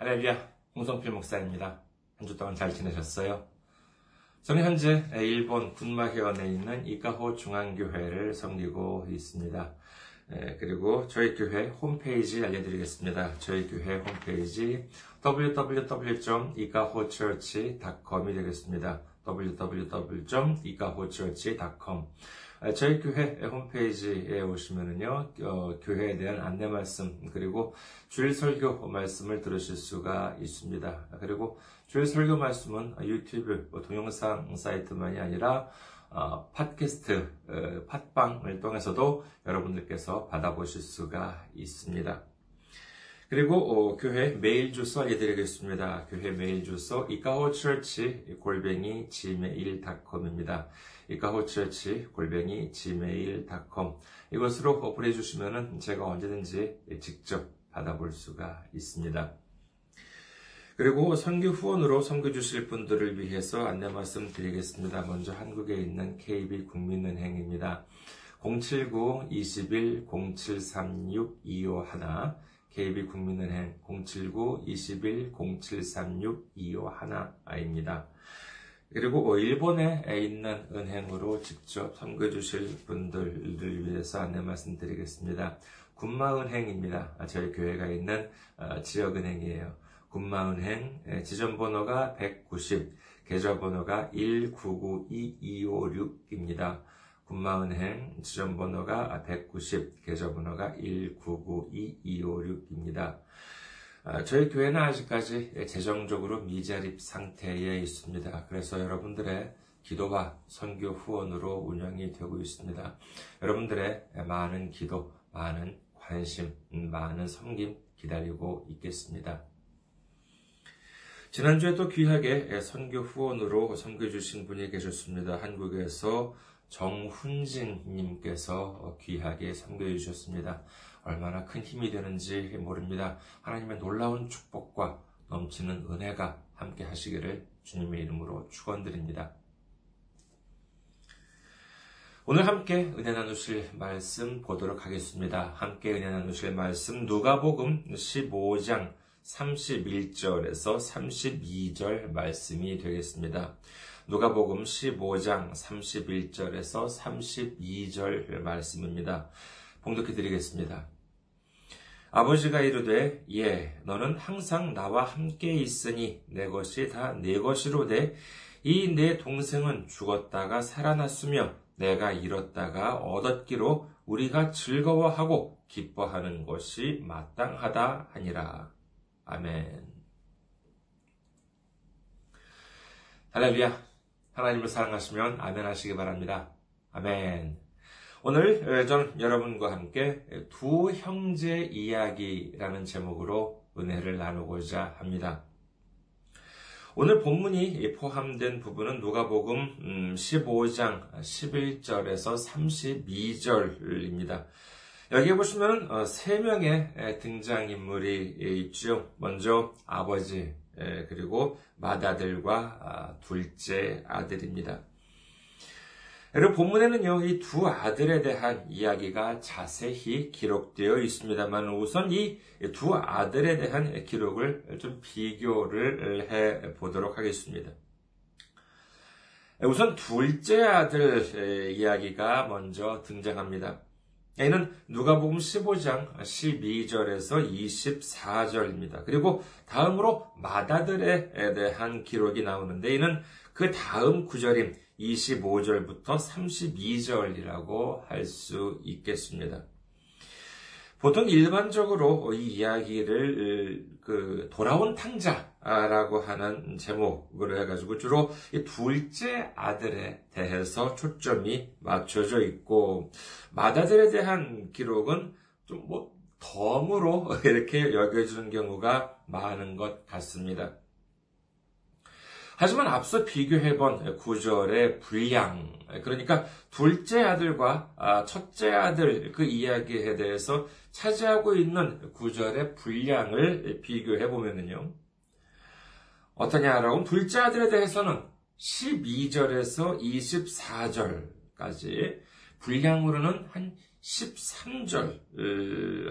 할렐루야, 홍성필 목사입니다. 한 주 동안 잘 지내셨어요? 저는 현재 일본 군마현에 있는 이카호 중앙교회를 섬기고 있습니다. 그리고 저희 교회 홈페이지 알려드리겠습니다. 저희 교회 홈페이지 www.ikahochurch.com이 되겠습니다. www.ikahochurch.com 저희 교회 홈페이지에 오시면은요, 어, 교회에 대한 안내 말씀, 그리고 주일 설교 말씀을 들으실 수가 있습니다. 그리고 주일 설교 말씀은 유튜브 뭐 동영상 사이트만이 아니라 어, 팟캐스트, 어, 팟빵을 통해서도 여러분들께서 받아보실 수가 있습니다. 그리고 어, 교회 메일 주소 알려드리겠습니다. 교회 메일 주소 이카호처치 골뱅이 gmail.com입니다. 이카호처치 골뱅이 gmail.com 이것으로 보내주시면 제가 언제든지 직접 받아볼 수가 있습니다. 그리고 선교 후원으로 선교 주실 분들을 위해서 안내 말씀 드리겠습니다. 먼저 한국에 있는 KB 국민은행입니다. 079-21-0736-251 KB국민은행 079-21-0736-251입니다. 그리고 일본에 있는 은행으로 직접 선거해 주실 분들을 위해서 안내 말씀드리겠습니다. 군마은행입니다. 저희 교회가 있는 지역은행이에요. 군마은행 지점번호가 190, 계좌번호가 1992256입니다. 군마은행 지점번호가 190, 계좌번호가 1992256입니다. 아, 저희 교회는 아직까지 재정적으로 미자립 상태에 있습니다. 그래서 여러분들의 기도와 선교 후원으로 운영이 되고 있습니다. 여러분들의 많은 기도, 많은 관심, 많은 섬김 기다리고 있겠습니다. 지난주에 또 귀하게 선교 후원으로 섬겨주신 분이 계셨습니다. 한국에서 정훈진님께서 귀하게 섬겨해 주셨습니다. 얼마나 큰 힘이 되는지 모릅니다. 하나님의 놀라운 축복과 넘치는 은혜가 함께 하시기를 주님의 이름으로 축원드립니다. 오늘 함께 은혜 나누실 말씀 보도록 하겠습니다. 함께 은혜 나누실 말씀 누가복음 15장 31절에서 32절 말씀이 되겠습니다. 누가복음 15장 31절에서 32절 말씀입니다. 봉독해 드리겠습니다. 아버지가 이르되 예 너는 항상 나와 함께 있으니 내 것이 다 내 것이로 돼이 내 동생은 죽었다가 살아났으며 내가 잃었다가 얻었기로 우리가 즐거워하고 기뻐하는 것이 마땅하다 하니라. 아멘. 할렐루야. 하나님을 사랑하시면 아멘 하시기 바랍니다. 아멘. 오늘 저는 여러분과 함께 두 형제 이야기라는 제목으로 은혜를 나누고자 합니다. 오늘 본문이 포함된 부분은 누가복음 15장 11절에서 32절입니다. 여기에 보시면 어, 세 명의 등장인물이 있죠. 먼저 아버지, 그리고 맏아들과 아, 둘째 아들입니다. 여러분 본문에는요 이 두 아들에 대한 이야기가 자세히 기록되어 있습니다만 우선 이 두 아들에 대한 기록을 좀 비교를 해 보도록 하겠습니다. 우선 둘째 아들 이야기가 먼저 등장합니다. 이는 누가복음 15장 12절에서 24절입니다. 그리고 다음으로 마다들에 대한 기록이 나오는데 이는 그 다음 구절인 25절부터 32절이라고 할 수 있겠습니다. 보통 일반적으로 이 이야기를 그 돌아온 탕자라고 하는 제목으로 해가지고 주로 이 둘째 아들에 대해서 초점이 맞춰져 있고 맏아들에 대한 기록은 좀 뭐 덤으로 이렇게 여겨지는 경우가 많은 것 같습니다. 하지만 앞서 비교해본 구절의 분량, 그러니까 둘째 아들과 아, 첫째 아들 그 이야기에 대해서 차지하고 있는 구절의 분량을 비교해보면요. 어떠냐라고 둘째 아들에 대해서는 12절에서 24절까지 분량으로는 한 13절,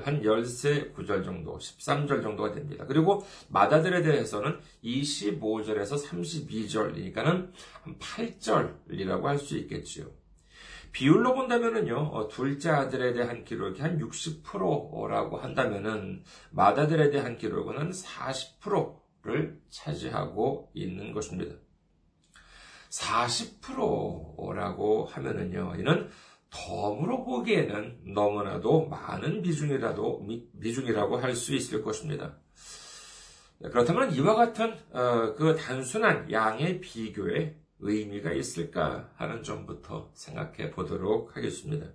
한 13구절 정도, 13절 정도가 됩니다. 그리고 마다들에 대해서는 25절에서 32절이니까는 한 8절이라고 할 수 있겠지요. 비율로 본다면은요, 어, 둘째 아들에 대한 기록이 한 60%라고 한다면은, 마다들에 대한 기록은 40%를 차지하고 있는 것입니다. 40%라고 하면은요, 이는 덤으로 보기에는 너무나도 많은 비중이라도, 비중이라고 할 수 있을 것입니다. 그렇다면 이와 같은, 어, 그 단순한 양의 비교에 의미가 있을까 하는 점부터 생각해 보도록 하겠습니다.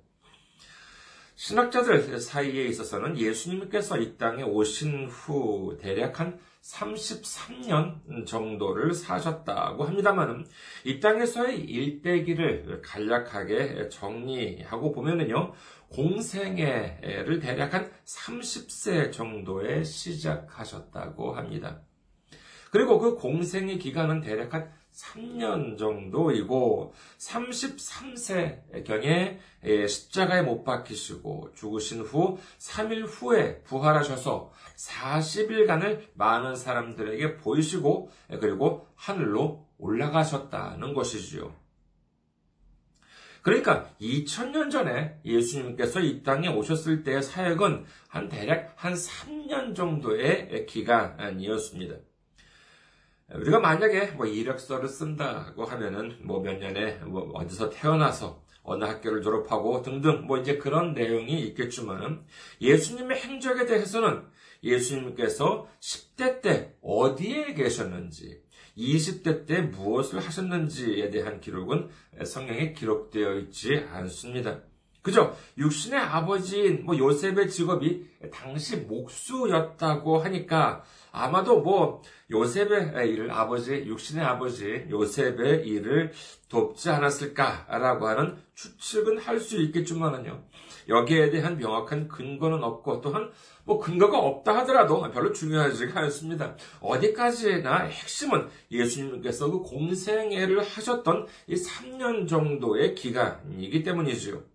신학자들 사이에 있어서는 예수님께서 이 땅에 오신 후 대략 한 33년 정도를 사셨다고 합니다만, 이 땅에서의 일대기를 간략하게 정리하고 보면은요, 공생애를 대략 한 30세 정도에 시작하셨다고 합니다. 그리고 그 공생의 기간은 대략 한 3년 정도이고 33세경에 십자가에 못 박히시고 죽으신 후 3일 후에 부활하셔서 40일간을 많은 사람들에게 보이시고 그리고 하늘로 올라가셨다는 것이지요. 그러니까 2000년 전에 예수님께서 이 땅에 오셨을 때의 사역은 한 대략 한 3년 정도의 기간이었습니다. 우리가 만약에 뭐 이력서를 쓴다고 하면은 뭐 몇 년에 뭐 어디서 태어나서 어느 학교를 졸업하고 등등 뭐 이제 그런 내용이 있겠지만은 예수님의 행적에 대해서는 예수님께서 10대 때 어디에 계셨는지 20대 때 무엇을 하셨는지에 대한 기록은 성경에 기록되어 있지 않습니다. 그죠? 육신의 아버지인 뭐 요셉의 직업이 당시 목수였다고 하니까 아마도 뭐 요셉의 일을 아버지 육신의 아버지 요셉의 일을 돕지 않았을까라고 하는 추측은 할 수 있겠지만은요. 여기에 대한 명확한 근거는 없고 또한 뭐 근거가 없다 하더라도 별로 중요하지가 않습니다. 어디까지나 핵심은 예수님께서 그 공생애를 하셨던 이 3년 정도의 기간이기 때문이지요.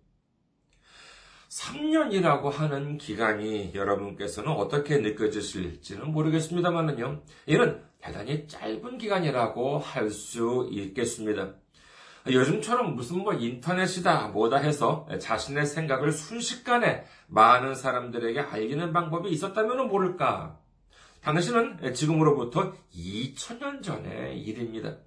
3년이라고 하는 기간이 여러분께서는 어떻게 느껴지실지는 모르겠습니다만은요. 이는 대단히 짧은 기간이라고 할 수 있겠습니다. 요즘처럼 무슨 뭐 인터넷이다 뭐다 해서 자신의 생각을 순식간에 많은 사람들에게 알리는 방법이 있었다면 모를까. 당신은 지금으로부터 2000년 전의 일입니다.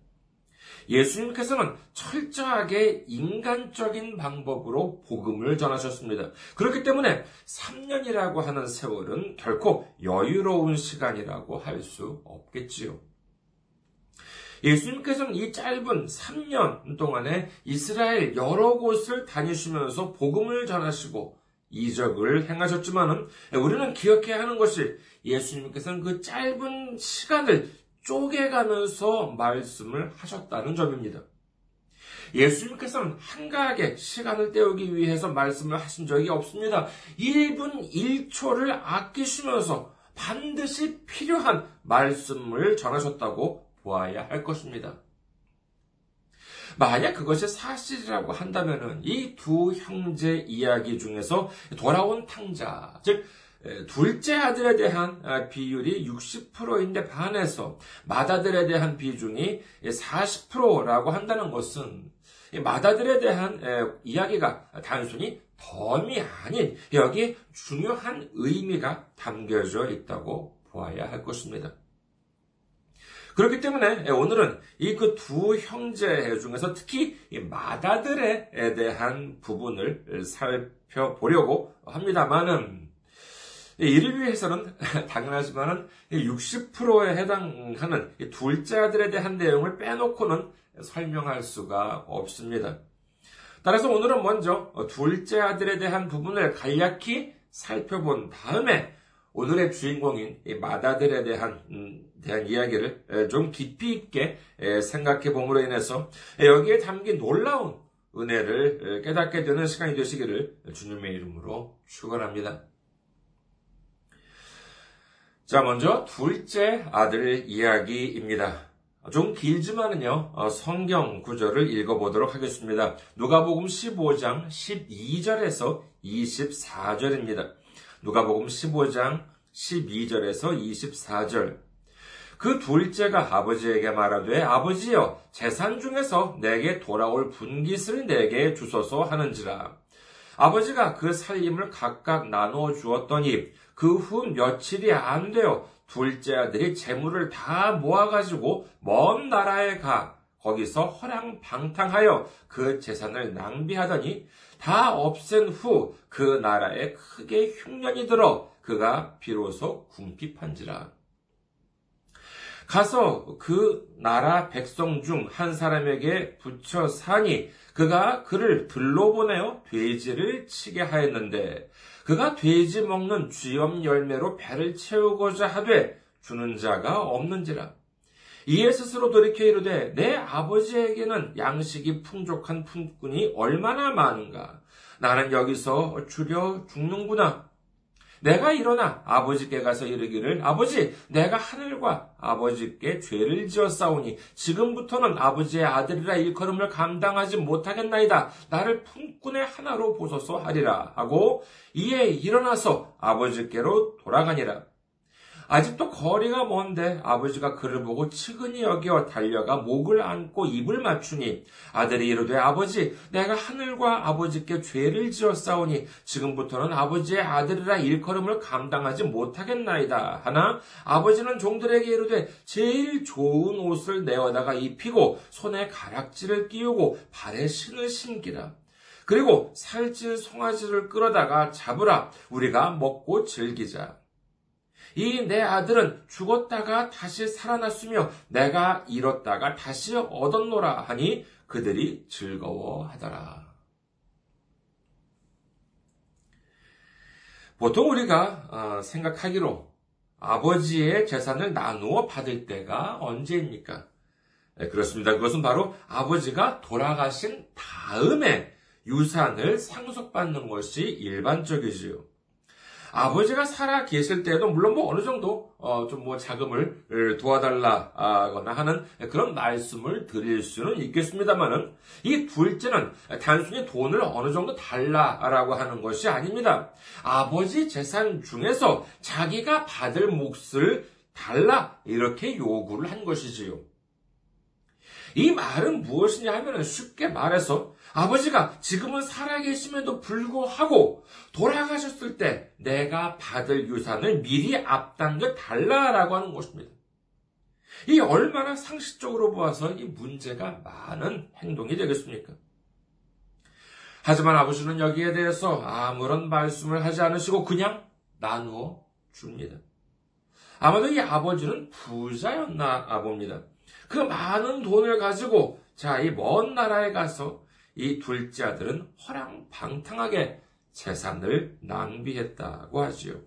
예수님께서는 철저하게 인간적인 방법으로 복음을 전하셨습니다. 그렇기 때문에 3년이라고 하는 세월은 결코 여유로운 시간이라고 할 수 없겠지요. 예수님께서는 이 짧은 3년 동안에 이스라엘 여러 곳을 다니시면서 복음을 전하시고 이적을 행하셨지만은 우리는 기억해야 하는 것이 예수님께서는 그 짧은 시간을 쪼개가면서 말씀을 하셨다는 점입니다. 예수님께서는 한가하게 시간을 때우기 위해서 말씀을 하신 적이 없습니다. 1분 1초를 아끼시면서 반드시 필요한 말씀을 전하셨다고 보아야 할 것입니다. 만약 그것이 사실이라고 한다면 이 두 형제 이야기 중에서 돌아온 탕자, 즉 둘째 아들에 대한 아, 비율이 60%인데 반해서 맏아들에 대한 비중이 40%라고 한다는 것은 맏아들에 대한 이야기가 단순히 덤이 아닌 여기 중요한 의미가 담겨져 있다고 보아야 할 것입니다. 그렇기 때문에 오늘은 이 그 두 형제 중에서 특히 맏아들에 대한 부분을 살펴보려고 합니다만은 이를 위해서는 당연하지만은 60%에 해당하는 둘째 아들에 대한 내용을 빼놓고는 설명할 수가 없습니다. 따라서 오늘은 먼저 둘째 아들에 대한 부분을 간략히 살펴본 다음에 오늘의 주인공인 마다들에 대한 음, 대한 이야기를 좀 깊이 있게 생각해 봄으로 인해서 여기에 담긴 놀라운 은혜를 깨닫게 되는 시간이 되시기를 주님의 이름으로 축원합니다. 자, 먼저 둘째 아들 이야기입니다. 좀 길지만은요, 어, 성경 구절을 읽어보도록 하겠습니다. 누가복음 15장 12절에서 24절입니다. 누가복음 15장 12절에서 24절. 그 둘째가 아버지에게 말하되 아버지여 재산 중에서 내게 돌아올 분깃을 내게 주소서 하는지라. 아버지가 그 살림을 각각 나누어 주었더니 그 후 며칠이 안 되어 둘째 아들이 재물을 다 모아가지고 먼 나라에 가 거기서 허랑방탕하여 그 재산을 낭비하더니 다 없앤 후 그 나라에 크게 흉년이 들어 그가 비로소 궁핍한지라. 가서 그 나라 백성 중 한 사람에게 붙여 사니 그가 그를 들로 보내어 돼지를 치게 하였는데 그가 돼지 먹는 쥐염 열매로 배를 채우고자 하되 주는 자가 없는지라. 이에 스스로 돌이켜 이르되 내 아버지에게는 양식이 풍족한 품꾼이 얼마나 많은가. 나는 여기서 줄여 죽는구나. 내가 일어나 아버지께 가서 이르기를 아버지 내가 하늘과 아버지께 죄를 지었사오니 지금부터는 아버지의 아들이라 일컬음을 감당하지 못하겠나이다. 나를 품꾼의 하나로 보소서 하리라 하고 이에 일어나서 아버지께로 돌아가니라 아직도 거리가 먼데 아버지가 그를 보고 측은히 여겨 달려가 목을 안고 입을 맞추니 아들이 이르되 아버지 내가 하늘과 아버지께 죄를 지었사오니 지금부터는 아버지의 아들이라 일컬음을 감당하지 못하겠나이다. 하나 아버지는 종들에게 이르되 제일 좋은 옷을 내어다가 입히고 손에 가락지를 끼우고 발에 신을 신기라. 그리고 살찐 송아지를 끌어다가 잡으라. 우리가 먹고 즐기자 이 내 아들은 죽었다가 다시 살아났으며 내가 잃었다가 다시 얻었노라 하니 그들이 즐거워하더라. 보통 우리가 어, 생각하기로 아버지의 재산을 나누어 받을 때가 언제입니까? 네, 그렇습니다. 그것은 바로 아버지가 돌아가신 다음에 유산을 상속받는 것이 일반적이지요. 아버지가 살아 계실 때도 물론 뭐 어느 정도 어, 좀 뭐 자금을 도와달라거나 하는 그런 말씀을 드릴 수는 있겠습니다만은 이 둘째는 단순히 돈을 어느 정도 달라라고 하는 것이 아닙니다. 아버지 재산 중에서 자기가 받을 몫을 달라 이렇게 요구를 한 것이지요. 이 말은 무엇이냐 하면 쉽게 말해서 아버지가 지금은 살아계심에도 불구하고 돌아가셨을 때 내가 받을 유산을 미리 앞당겨 달라라고 하는 것입니다. 이 얼마나 상식적으로 보아서 이 문제가 많은 행동이 되겠습니까? 하지만 아버지는 여기에 대해서 아무런 말씀을 하지 않으시고 그냥 나누어 줍니다. 아마도 이 아버지는 부자였나 봅니다. 그 많은 돈을 가지고 자, 이 먼 나라에 가서 이 둘째 아들은 허랑방탕하게 재산을 낭비했다고 하지요.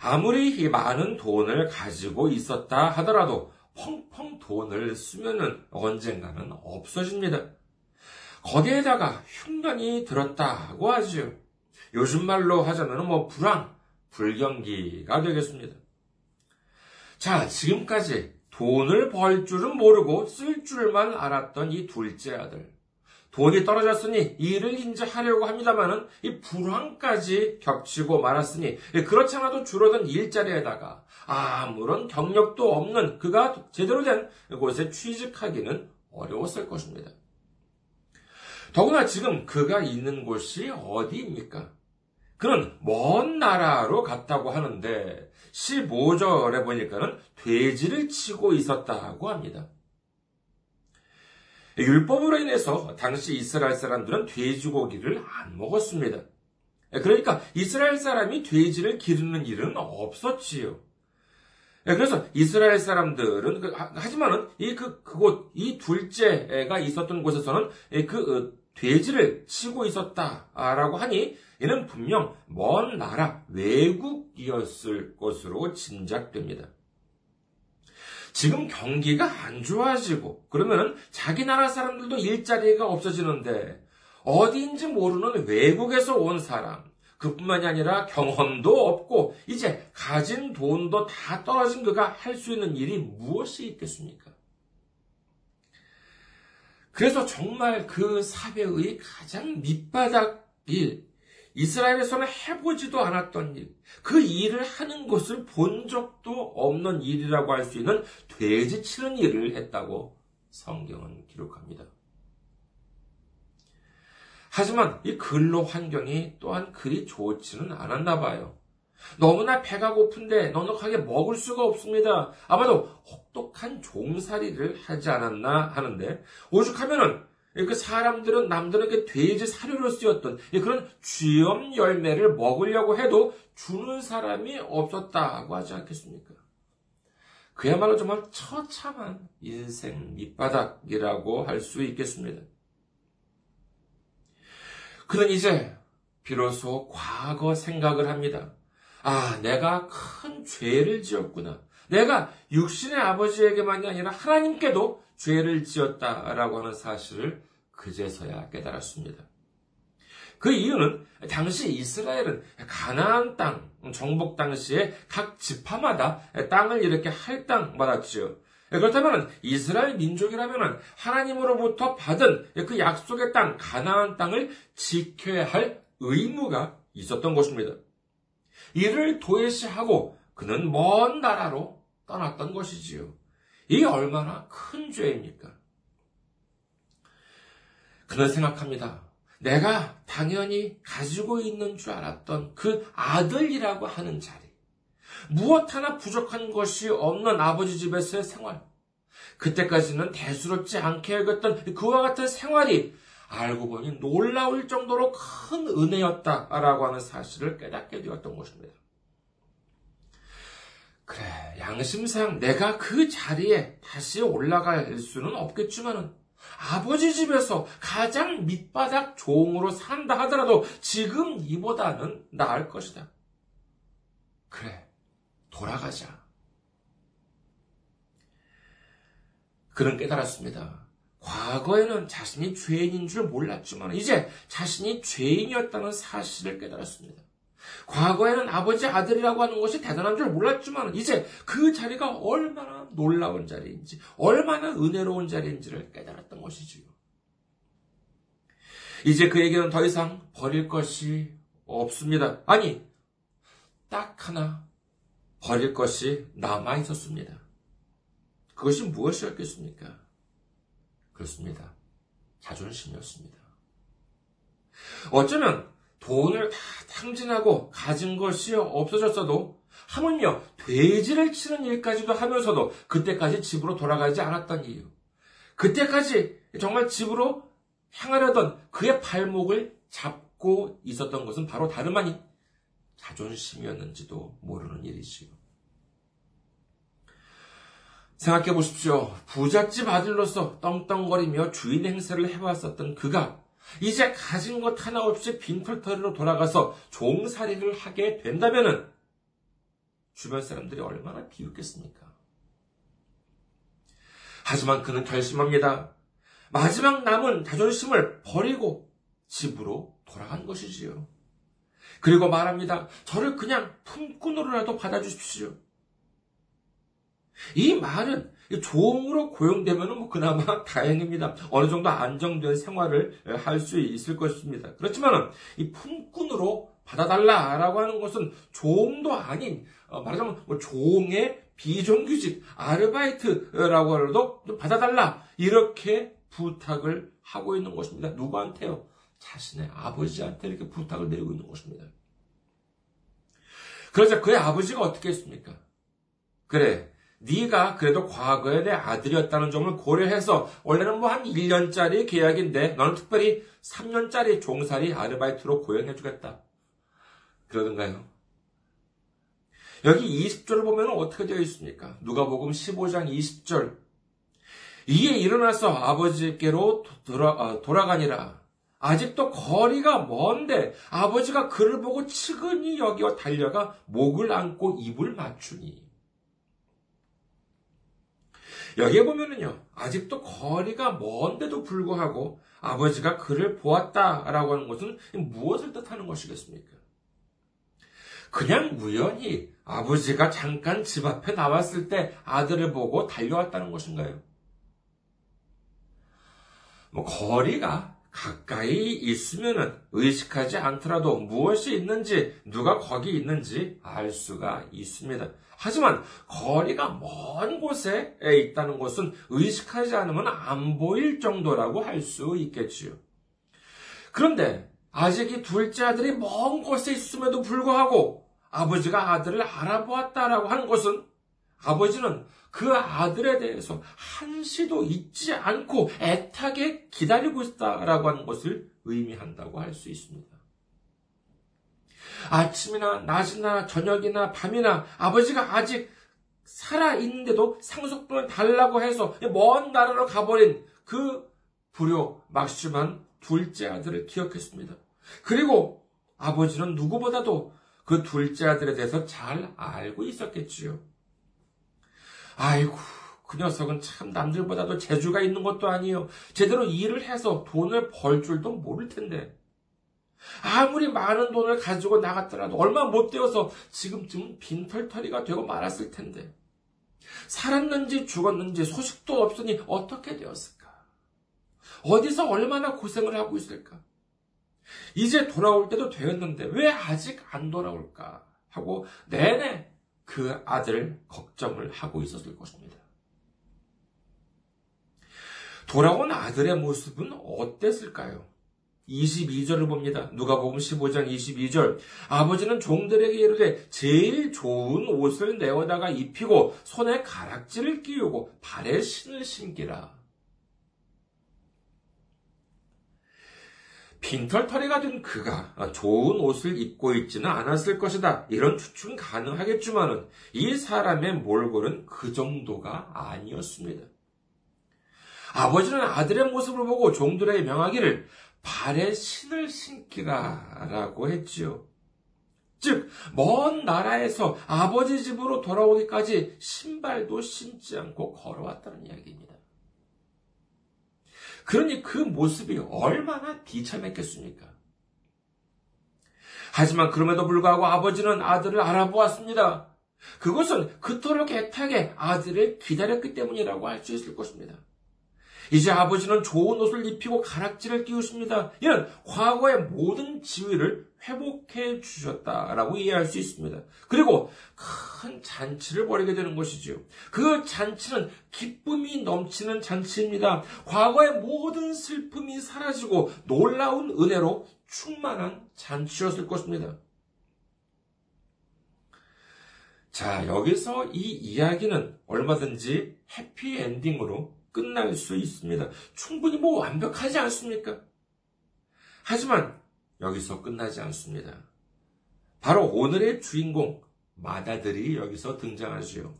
아무리 이 많은 돈을 가지고 있었다 하더라도 펑펑 돈을 쓰면은 언젠가는 없어집니다. 거기에다가 흉년이 들었다고 하지요. 요즘 말로 하자면 뭐 불황, 불경기가 되겠습니다. 자, 지금까지 돈을 벌 줄은 모르고 쓸 줄만 알았던 이 둘째 아들. 돈이 떨어졌으니 일을 인제 하려고 합니다만은 이 불황까지 겹치고 말았으니 그렇지 않아도 줄어든 일자리에다가 아무런 경력도 없는 그가 제대로 된 곳에 취직하기는 어려웠을 것입니다. 더구나 지금 그가 있는 곳이 어디입니까? 그는 먼 나라로 갔다고 하는데 15절에 보니까는 돼지를 치고 있었다고 합니다. 율법으로 인해서 당시 이스라엘 사람들은 돼지고기를 안 먹었습니다. 그러니까 이스라엘 사람이 돼지를 기르는 일은 없었지요. 그래서 이스라엘 사람들은 그, 하지만은 이 그 그곳 이 둘째가 있었던 곳에서는 그 어, 돼지를 치고 있었다라고 하니 이는 분명 먼 나라 외국이었을 것으로 짐작됩니다. 지금 경기가 안 좋아지고 그러면은 자기 나라 사람들도 일자리가 없어지는데 어디인지 모르는 외국에서 온 사람 그뿐만이 아니라 경험도 없고 이제 가진 돈도 다 떨어진 그가 할 수 있는 일이 무엇이 있겠습니까? 그래서 정말 그 사배의 가장 밑바닥 일, 이스라엘에서는 해보지도 않았던 일, 그 일을 하는 것을 본 적도 없는 일이라고 할 수 있는 돼지 치는 일을 했다고 성경은 기록합니다. 하지만 이 근로 환경이 또한 그리 좋지는 않았나 봐요. 너무나 배가 고픈데 넉넉하게 먹을 수가 없습니다. 아마도 혹독한 종살이를 하지 않았나 하는데 오죽하면은 그 사람들은 남들에게 돼지 사료로 쓰였던 그런 쥐염 열매를 먹으려고 해도 주는 사람이 없었다고 하지 않겠습니까? 그야말로 정말 처참한 인생 밑바닥이라고 할 수 있겠습니다. 그는 이제 비로소 과거 생각을 합니다. 아, 내가 큰 죄를 지었구나. 내가 육신의 아버지에게만이 아니라 하나님께도 죄를 지었다라고 하는 사실을 그제서야 깨달았습니다. 그 이유는 당시 이스라엘은 가나안 땅, 정복 당시에 각 지파마다 땅을 이렇게 할땅받았지요. 그렇다면 이스라엘 민족이라면 하나님으로부터 받은 그 약속의 땅, 가나안 땅을 지켜야 할 의무가 있었던 것입니다. 이를 도외시하고 그는 먼 나라로 떠났던 것이지요. 이게 얼마나 큰 죄입니까? 그는 생각합니다. 내가 당연히 가지고 있는 줄 알았던 그 아들이라고 하는 자리. 무엇 하나 부족한 것이 없는 아버지 집에서의 생활. 그때까지는 대수롭지 않게 여겼던 그와 같은 생활이 알고 보니 놀라울 정도로 큰 은혜였다라고 하는 사실을 깨닫게 되었던 것입니다. 그래, 양심상 내가 그 자리에 다시 올라갈 수는 없겠지만은 아버지 집에서 가장 밑바닥 종으로 산다 하더라도 지금 이보다는 나을 것이다. 그래, 돌아가자. 그는 깨달았습니다. 과거에는 자신이 죄인인 줄 몰랐지만 이제 자신이 죄인이었다는 사실을 깨달았습니다. 과거에는 아버지 아들이라고 하는 것이 대단한 줄 몰랐지만 이제 그 자리가 얼마나 놀라운 자리인지 얼마나 은혜로운 자리인지를 깨달았던 것이지요. 이제 그에게는 더 이상 버릴 것이 없습니다. 아니, 딱 하나 버릴 것이 남아 있었습니다. 그것이 무엇이었겠습니까? 그렇습니다. 자존심이었습니다. 어쩌면 돈을 다 탕진하고 가진 것이 없어졌어도 하물며 돼지를 치는 일까지도 하면서도 그때까지 집으로 돌아가지 않았던 이유. 그때까지 정말 집으로 향하려던 그의 발목을 잡고 있었던 것은 바로 다름 아닌 자존심이었는지도 모르는 일이지요. 생각해 보십시오. 부잣집 아들로서 떵떵거리며 주인 행세를 해왔었던 그가 이제 가진 것 하나 없이 빈털터리로 돌아가서 종살이를 하게 된다면은 주변 사람들이 얼마나 비웃겠습니까? 하지만 그는 결심합니다. 마지막 남은 자존심을 버리고 집으로 돌아간 것이지요. 그리고 말합니다. 저를 그냥 품꾼으로라도 받아주십시오. 이 말은 종으로 고용되면 뭐 그나마 다행입니다. 어느 정도 안정된 생활을 할 수 있을 것입니다. 그렇지만 이 품꾼으로 받아달라라고 하는 것은 종도 아닌 어, 말하자면 뭐 종의 비정규직 아르바이트라고 해도 받아달라 이렇게 부탁을 하고 있는 것입니다. 누구한테요? 자신의 아버지한테 이렇게 부탁을 내리고 있는 것입니다. 그러자 그의 아버지가 어떻게 했습니까? 그래, 네가 그래도 과거에 내 아들이었다는 점을 고려해서 원래는 뭐 한 1년짜리 계약인데 너는 특별히 3년짜리 종살이 아르바이트로 고용해 주겠다. 그러던가요? 여기 20절을 보면 어떻게 되어 있습니까? 누가복음 15장 20절. 이에 일어나서 아버지께로 돌아, 어, 돌아가니라. 아직도 거리가 먼데 아버지가 그를 보고 측은히 여기어 달려가 목을 안고 입을 맞추니. 여기에 보면은요, 아직도 거리가 먼데도 불구하고 아버지가 그를 보았다라고 하는 것은 무엇을 뜻하는 것이겠습니까? 그냥 우연히 아버지가 잠깐 집 앞에 나왔을 때 아들을 보고 달려왔다는 것인가요? 뭐 거리가 가까이 있으면은 의식하지 않더라도 무엇이 있는지 누가 거기 있는지 알 수가 있습니다. 하지만 거리가 먼 곳에 있다는 것은 의식하지 않으면 안 보일 정도라고 할 수 있겠지요. 그런데 아직 이 둘째 아들이 먼 곳에 있음에도 불구하고 아버지가 아들을 알아보았다라고 하는 것은 아버지는 그 아들에 대해서 한시도 잊지 않고 애타게 기다리고 있다라고 하는 것을 의미한다고 할 수 있습니다. 아침이나 낮이나 저녁이나 밤이나 아버지가 아직 살아있는데도 상속분을 달라고 해서 먼 나라로 가버린 그 불효 막심한 둘째 아들을 기억했습니다. 그리고 아버지는 누구보다도 그 둘째 아들에 대해서 잘 알고 있었겠지요. 아이고, 그 녀석은 참 남들보다도 재주가 있는 것도 아니에요. 제대로 일을 해서 돈을 벌 줄도 모를 텐데. 아무리 많은 돈을 가지고 나갔더라도 얼마 못 되어서 지금쯤 빈털터리가 되고 말았을 텐데. 살았는지 죽었는지 소식도 없으니 어떻게 되었을까? 어디서 얼마나 고생을 하고 있을까? 이제 돌아올 때도 되었는데 왜 아직 안 돌아올까? 하고 내내 그 아들 걱정을 하고 있었을 것입니다. 돌아온 아들의 모습은 어땠을까요? 22절을 봅니다. 누가복음 15장 22절. 아버지는 종들에게 이르되 제일 좋은 옷을 내어다가 입히고 손에 가락지를 끼우고 발에 신을 신기라. 빈털터리가 된 그가 좋은 옷을 입고 있지는 않았을 것이다. 이런 추측은 가능하겠지만은 이 사람의 몰골은 그 정도가 아니었습니다. 아버지는 아들의 모습을 보고 종들에게 명하기를 발에 신을 신기라 라고 했지요. 즉, 먼 나라에서 아버지 집으로 돌아오기까지 신발도 신지 않고 걸어왔다는 이야기입니다. 그러니 그 모습이 얼마나 비참했겠습니까? 하지만 그럼에도 불구하고 아버지는 아들을 알아보았습니다. 그것은 그토록 애타게 아들을 기다렸기 때문이라고 할 수 있을 것입니다. 이제 아버지는 좋은 옷을 입히고 가락지를 끼우십니다. 이는 과거의 모든 지위를 회복해 주셨다라고 이해할 수 있습니다. 그리고 큰 잔치를 벌이게 되는 것이지요. 그 잔치는 기쁨이 넘치는 잔치입니다. 과거의 모든 슬픔이 사라지고 놀라운 은혜로 충만한 잔치였을 것입니다. 자, 여기서 이 이야기는 얼마든지 해피엔딩으로 끝날 수 있습니다. 충분히 뭐 완벽하지 않습니까? 하지만 여기서 끝나지 않습니다. 바로 오늘의 주인공 마다들이 여기서 등장하지요.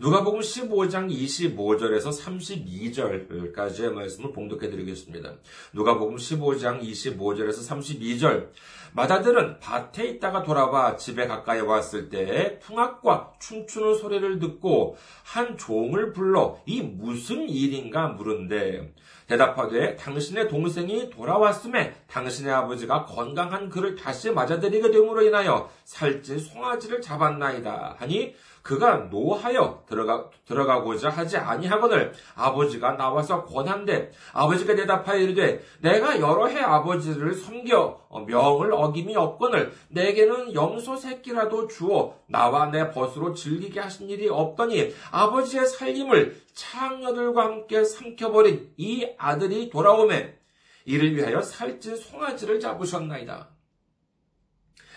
누가복음 15장 25절에서 32절까지의 말씀을 봉독해 드리겠습니다. 누가복음 15장 25절에서 32절 마다들은 밭에 있다가 돌아와 집에 가까이 왔을 때 풍악과 춤추는 소리를 듣고 한 종을 불러 이 무슨 일인가 물은데 대답하되 당신의 동생이 돌아왔음에 당신의 아버지가 건강한 그를 다시 맞아들이게 됨으로 인하여 살찐 송아지를 잡았나이다. 하니 그가 노하여 들어가, 들어가고자 하지 아니하거늘 아버지가 나와서 권한대 아버지가 대답하여 이르되 내가 여러 해 아버지를 섬겨 어, 명을 어김이 없거늘 내게는 염소 새끼라도 주어 나와 내 벗으로 즐기게 하신 일이 없더니 아버지의 살림을 창녀들과 함께 삼켜버린 이 아들이 돌아오매 이를 위하여 살찐 송아지를 잡으셨나이다.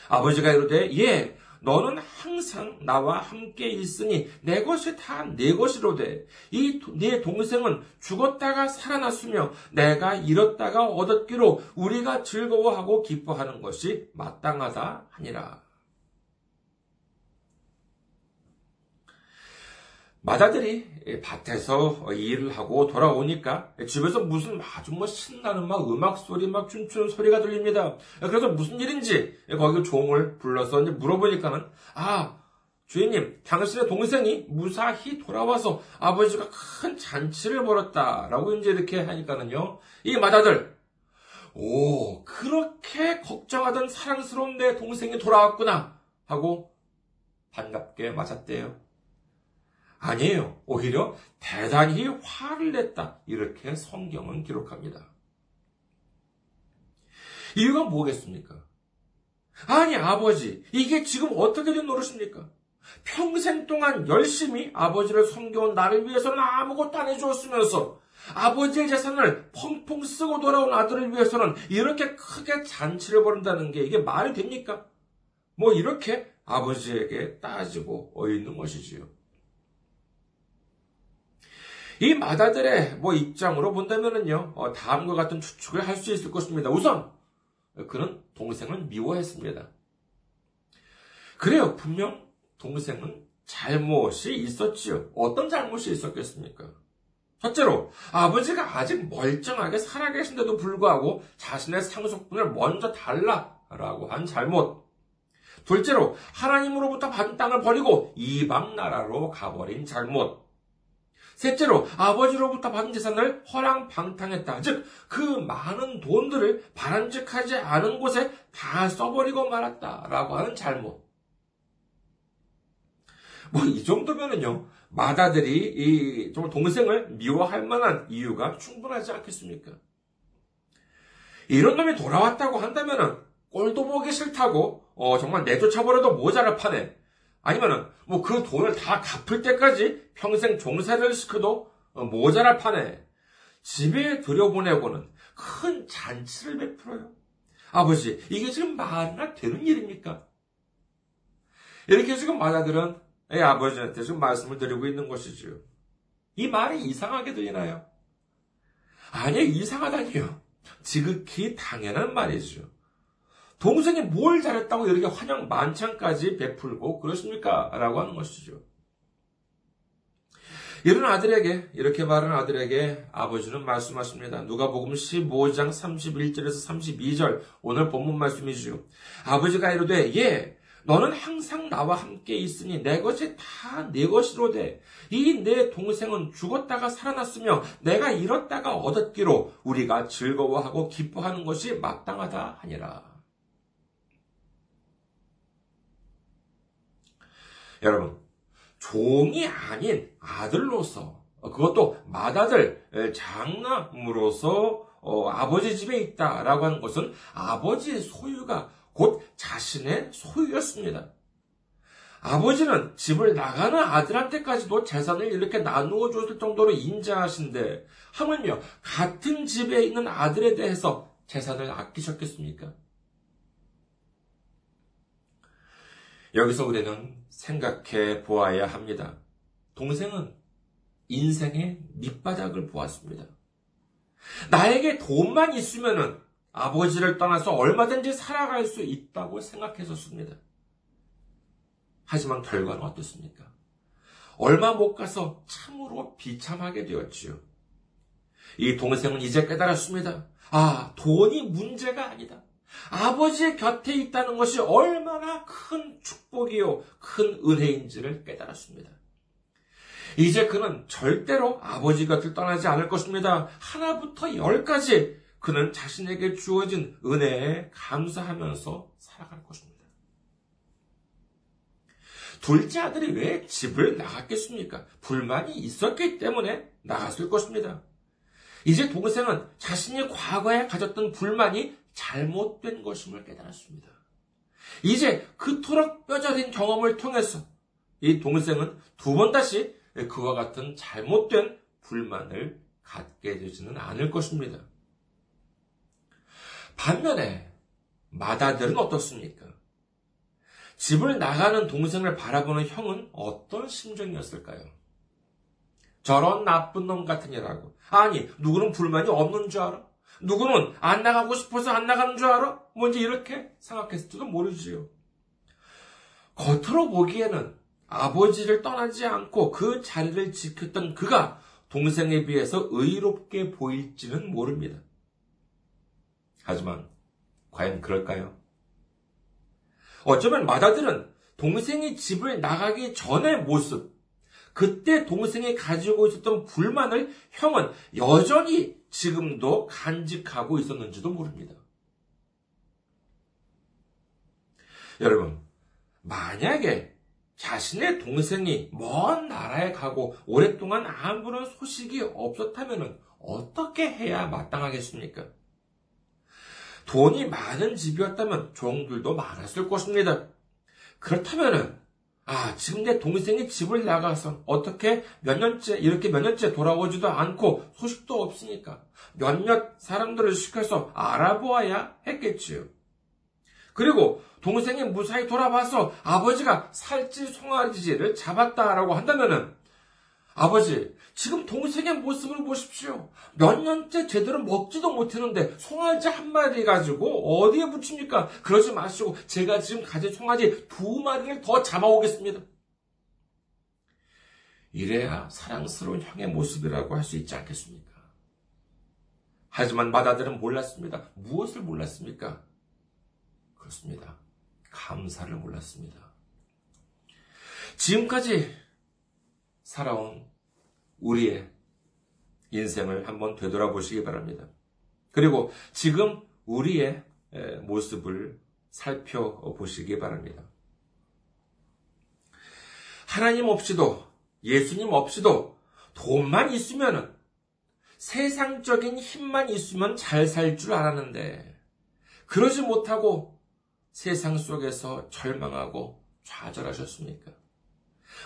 아버지가 이르되 예 너는 항상 나와 함께 있으니 내 것이 다 내 것이로되 이 네 동생은 죽었다가 살아났으며 내가 잃었다가 얻었기로 우리가 즐거워하고 기뻐하는 것이 마땅하다 하니라. 마다들이 밭에서 일을 하고 돌아오니까 집에서 무슨 아주 뭐 신나는 막 음악 소리, 막 춤추는 소리가 들립니다. 그래서 무슨 일인지 거기 종을 불러서 이제 물어보니까는 아 주인님, 당신의 동생이 무사히 돌아와서 아버지가 큰 잔치를 벌였다라고 이제 이렇게 하니까는요 이 마다들 오 그렇게 걱정하던 사랑스러운 내 동생이 돌아왔구나. 하고 반갑게 맞았대요. 아니에요. 오히려 대단히 화를 냈다. 이렇게 성경은 기록합니다. 이유가 뭐겠습니까? 아니, 아버지, 이게 지금 어떻게 된 노릇입니까? 평생 동안 열심히 아버지를 섬겨온 나를 위해서는 아무것도 안 해주었으면서 아버지의 재산을 펑펑 쓰고 돌아온 아들을 위해서는 이렇게 크게 잔치를 벌인다는 게 이게 말이 됩니까? 뭐 이렇게 아버지에게 따지고 어있는 것이지요. 이 마다들의 뭐 입장으로 본다면은요, 어, 다음과 같은 추측을 할 수 있을 것입니다. 우선, 그는 동생을 미워했습니다. 그래요. 분명 동생은 잘못이 있었지요. 어떤 잘못이 있었겠습니까? 첫째로, 아버지가 아직 멀쩡하게 살아계신데도 불구하고 자신의 상속분을 먼저 달라라고 한 잘못. 둘째로, 하나님으로부터 받은 땅을 버리고 이방 나라로 가버린 잘못. 셋째로, 아버지로부터 받은 재산을 허랑방탕했다. 즉, 그 많은 돈들을 바람직하지 않은 곳에 다 써버리고 말았다 라고 하는 잘못. 뭐, 이 정도면은요, 마다들이 이, 정말 동생을 미워할 만한 이유가 충분하지 않겠습니까? 이런 놈이 돌아왔다고 한다면은, 꼴도 보기 싫다고, 어, 정말 내쫓아버려도 모자를 파네. 아니면은, 뭐 그 돈을 다 갚을 때까지 평생 종사를 시켜도 어, 모자랄 판에 집에 들여보내고는 큰 잔치를 베풀어요. 아버지, 이게 지금 말이나 되는 일입니까? 이렇게 지금 마다들은 예, 아버지한테 지금 말씀을 드리고 있는 것이지요. 이 말이 이상하게 들리나요? 아니요, 이상하다니요. 지극히 당연한 말이죠. 동생이 뭘 잘했다고 이렇게 환영 만찬까지 베풀고 그러십니까? 라고 하는 것이죠. 이런 아들에게, 이렇게 말하는 아들에게 아버지는 말씀하십니다. 누가 복음 15장 31절에서 32절, 오늘 본문 말씀이죠. 아버지가 이르되, 예, 너는 항상 나와 함께 있으니 내 것이 다 내 것이로 돼. 이 내 동생은 죽었다가 살아났으며 내가 잃었다가 얻었기로 우리가 즐거워하고 기뻐하는 것이 마땅하다 하니라. 여러분, 종이 아닌 아들로서, 그것도 맏아들, 장남으로서 어, 아버지 집에 있다라고 하는 것은 아버지의 소유가 곧 자신의 소유였습니다. 아버지는 집을 나가는 아들한테까지도 재산을 이렇게 나누어 줬을 정도로 인자하신데 하물며 같은 집에 있는 아들에 대해서 재산을 아끼셨겠습니까? 여기서 우리는 생각해 보아야 합니다. 동생은 인생의 밑바닥을 보았습니다. 나에게 돈만 있으면은 아버지를 떠나서 얼마든지 살아갈 수 있다고 생각했었습니다. 하지만 결과는 어떻습니까? 얼마 못 가서 참으로 비참하게 되었지요. 이 동생은 이제 깨달았습니다. 아, 돈이 문제가 아니다. 아버지의 곁에 있다는 것이 얼마나 큰 축복이요, 큰 은혜인지를 깨달았습니다. 이제 그는 절대로 아버지 곁을 떠나지 않을 것입니다. 하나부터 열까지 그는 자신에게 주어진 은혜에 감사하면서 살아갈 것입니다. 둘째 아들이 왜 집을 나갔겠습니까? 불만이 있었기 때문에 나갔을 것입니다. 이제 동생은 자신이 과거에 가졌던 불만이 잘못된 것임을 깨달았습니다. 이제 그토록 뼈저린 경험을 통해서 이 동생은 두 번 다시 그와 같은 잘못된 불만을 갖게 되지는 않을 것입니다. 반면에 마다들은 어떻습니까? 집을 나가는 동생을 바라보는 형은 어떤 심정이었을까요? 저런 나쁜 놈 같으니라고. 아니, 누구는 불만이 없는 줄 알아? 누구는 안 나가고 싶어서 안 나가는 줄 알아? 뭔지 이렇게 생각했을지도 모르지요. 겉으로 보기에는 아버지를 떠나지 않고 그 자리를 지켰던 그가 동생에 비해서 의롭게 보일지는 모릅니다. 하지만 과연 그럴까요? 어쩌면 마다들은 동생이 집을 나가기 전의 모습, 그때 동생이 가지고 있었던 불만을 형은 여전히 지금도 간직하고 있었는지도 모릅니다. 여러분, 만약에 자신의 동생이 먼 나라에 가고 오랫동안 아무런 소식이 없었다면 어떻게 해야 마땅하겠습니까? 돈이 많은 집이었다면 종들도 많았을 것입니다. 그렇다면 아, 지금 내 동생이 집을 나가서 어떻게 몇 년째, 이렇게 몇 년째 돌아오지도 않고 소식도 없으니까 몇몇 사람들을 시켜서 알아보아야 했겠지요. 그리고 동생이 무사히 돌아와서 아버지가 살찌 송아지를 잡았다라고 한다면은 아버지, 지금 동생의 모습을 보십시오. 몇 년째 제대로 먹지도 못했는데 송아지 한 마리 가지고 어디에 붙입니까? 그러지 마시고 제가 지금 가진 송아지 두 마리를 더 잡아오겠습니다. 이래야 사랑스러운 형의 모습이라고 할 수 있지 않겠습니까? 하지만 마다들은 몰랐습니다. 무엇을 몰랐습니까? 그렇습니다. 감사를 몰랐습니다. 지금까지 살아온 우리의 인생을 한번 되돌아보시기 바랍니다. 그리고 지금 우리의 모습을 살펴보시기 바랍니다. 하나님 없이도 예수님 없이도 돈만 있으면 세상적인 힘만 있으면 잘 살 줄 알았는데 그러지 못하고 세상 속에서 절망하고 좌절하셨습니까?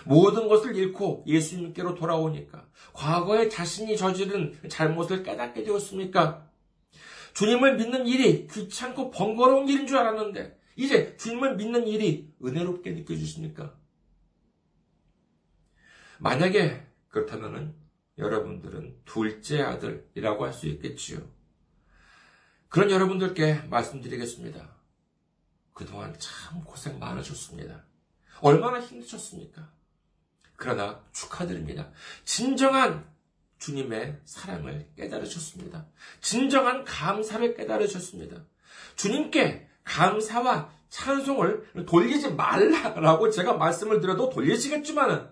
모든 것을 잃고 예수님께로 돌아오니까 과거에 자신이 저지른 잘못을 깨닫게 되었습니까? 주님을 믿는 일이 귀찮고 번거로운 일인 줄 알았는데 이제 주님을 믿는 일이 은혜롭게 느껴지십니까? 만약에 그렇다면 여러분들은 둘째 아들이라고 할 수 있겠지요. 그런 여러분들께 말씀드리겠습니다. 그동안 참 고생 많으셨습니다. 얼마나 힘드셨습니까? 그러나 축하드립니다. 진정한 주님의 사랑을 깨달으셨습니다. 진정한 감사를 깨달으셨습니다. 주님께 감사와 찬송을 돌리지 말라라고 제가 말씀을 드려도 돌리시겠지만은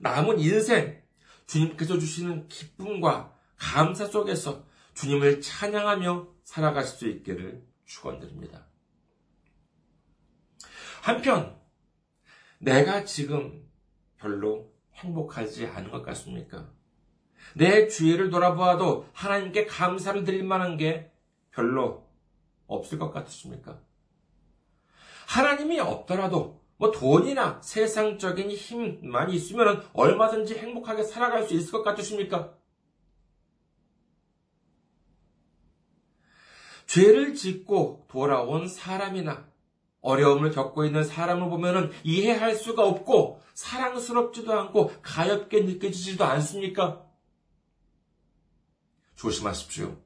남은 인생 주님께서 주시는 기쁨과 감사 속에서 주님을 찬양하며 살아가실 수 있기를 축원드립니다. 한편 내가 지금 별로 행복하지 않은 것 같습니까? 내 주위를 돌아보아도 하나님께 감사를 드릴 만한 게 별로 없을 것 같으십니까? 하나님이 없더라도 뭐 돈이나 세상적인 힘만 있으면 얼마든지 행복하게 살아갈 수 있을 것 같으십니까? 죄를 짓고 돌아온 사람이나 어려움을 겪고 있는 사람을 보면 이해할 수가 없고 사랑스럽지도 않고 가엽게 느껴지지도 않습니까? 조심하십시오.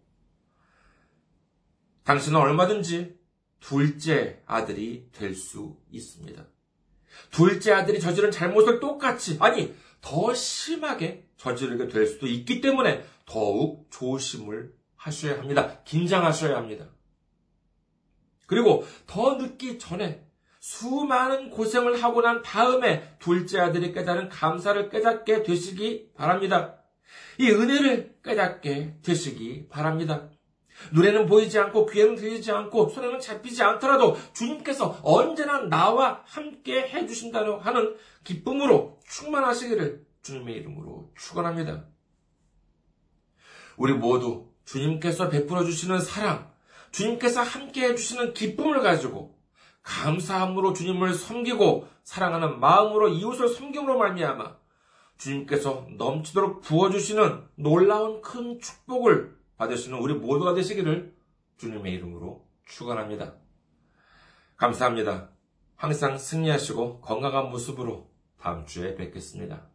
당신은 얼마든지 둘째 아들이 될 수 있습니다. 둘째 아들이 저지른 잘못을 똑같이, 아니, 더 심하게 저지르게 될 수도 있기 때문에 더욱 조심을 하셔야 합니다. 긴장하셔야 합니다. 그리고 더 늦기 전에 수많은 고생을 하고 난 다음에 둘째 아들이 깨달은 감사를 깨닫게 되시기 바랍니다. 이 은혜를 깨닫게 되시기 바랍니다. 눈에는 보이지 않고 귀에는 들리지 않고 손에는 잡히지 않더라도 주님께서 언제나 나와 함께 해주신다는 하는 기쁨으로 충만하시기를 주님의 이름으로 축원합니다. 우리 모두 주님께서 베풀어 주시는 사랑, 주님께서 함께 해주시는 기쁨을 가지고 감사함으로 주님을 섬기고 사랑하는 마음으로 이웃을 섬김으로 말미암아 주님께서 넘치도록 부어주시는 놀라운 큰 축복을 받으시는 우리 모두가 되시기를 주님의 이름으로 축원합니다. 감사합니다. 항상 승리하시고 건강한 모습으로 다음 주에 뵙겠습니다.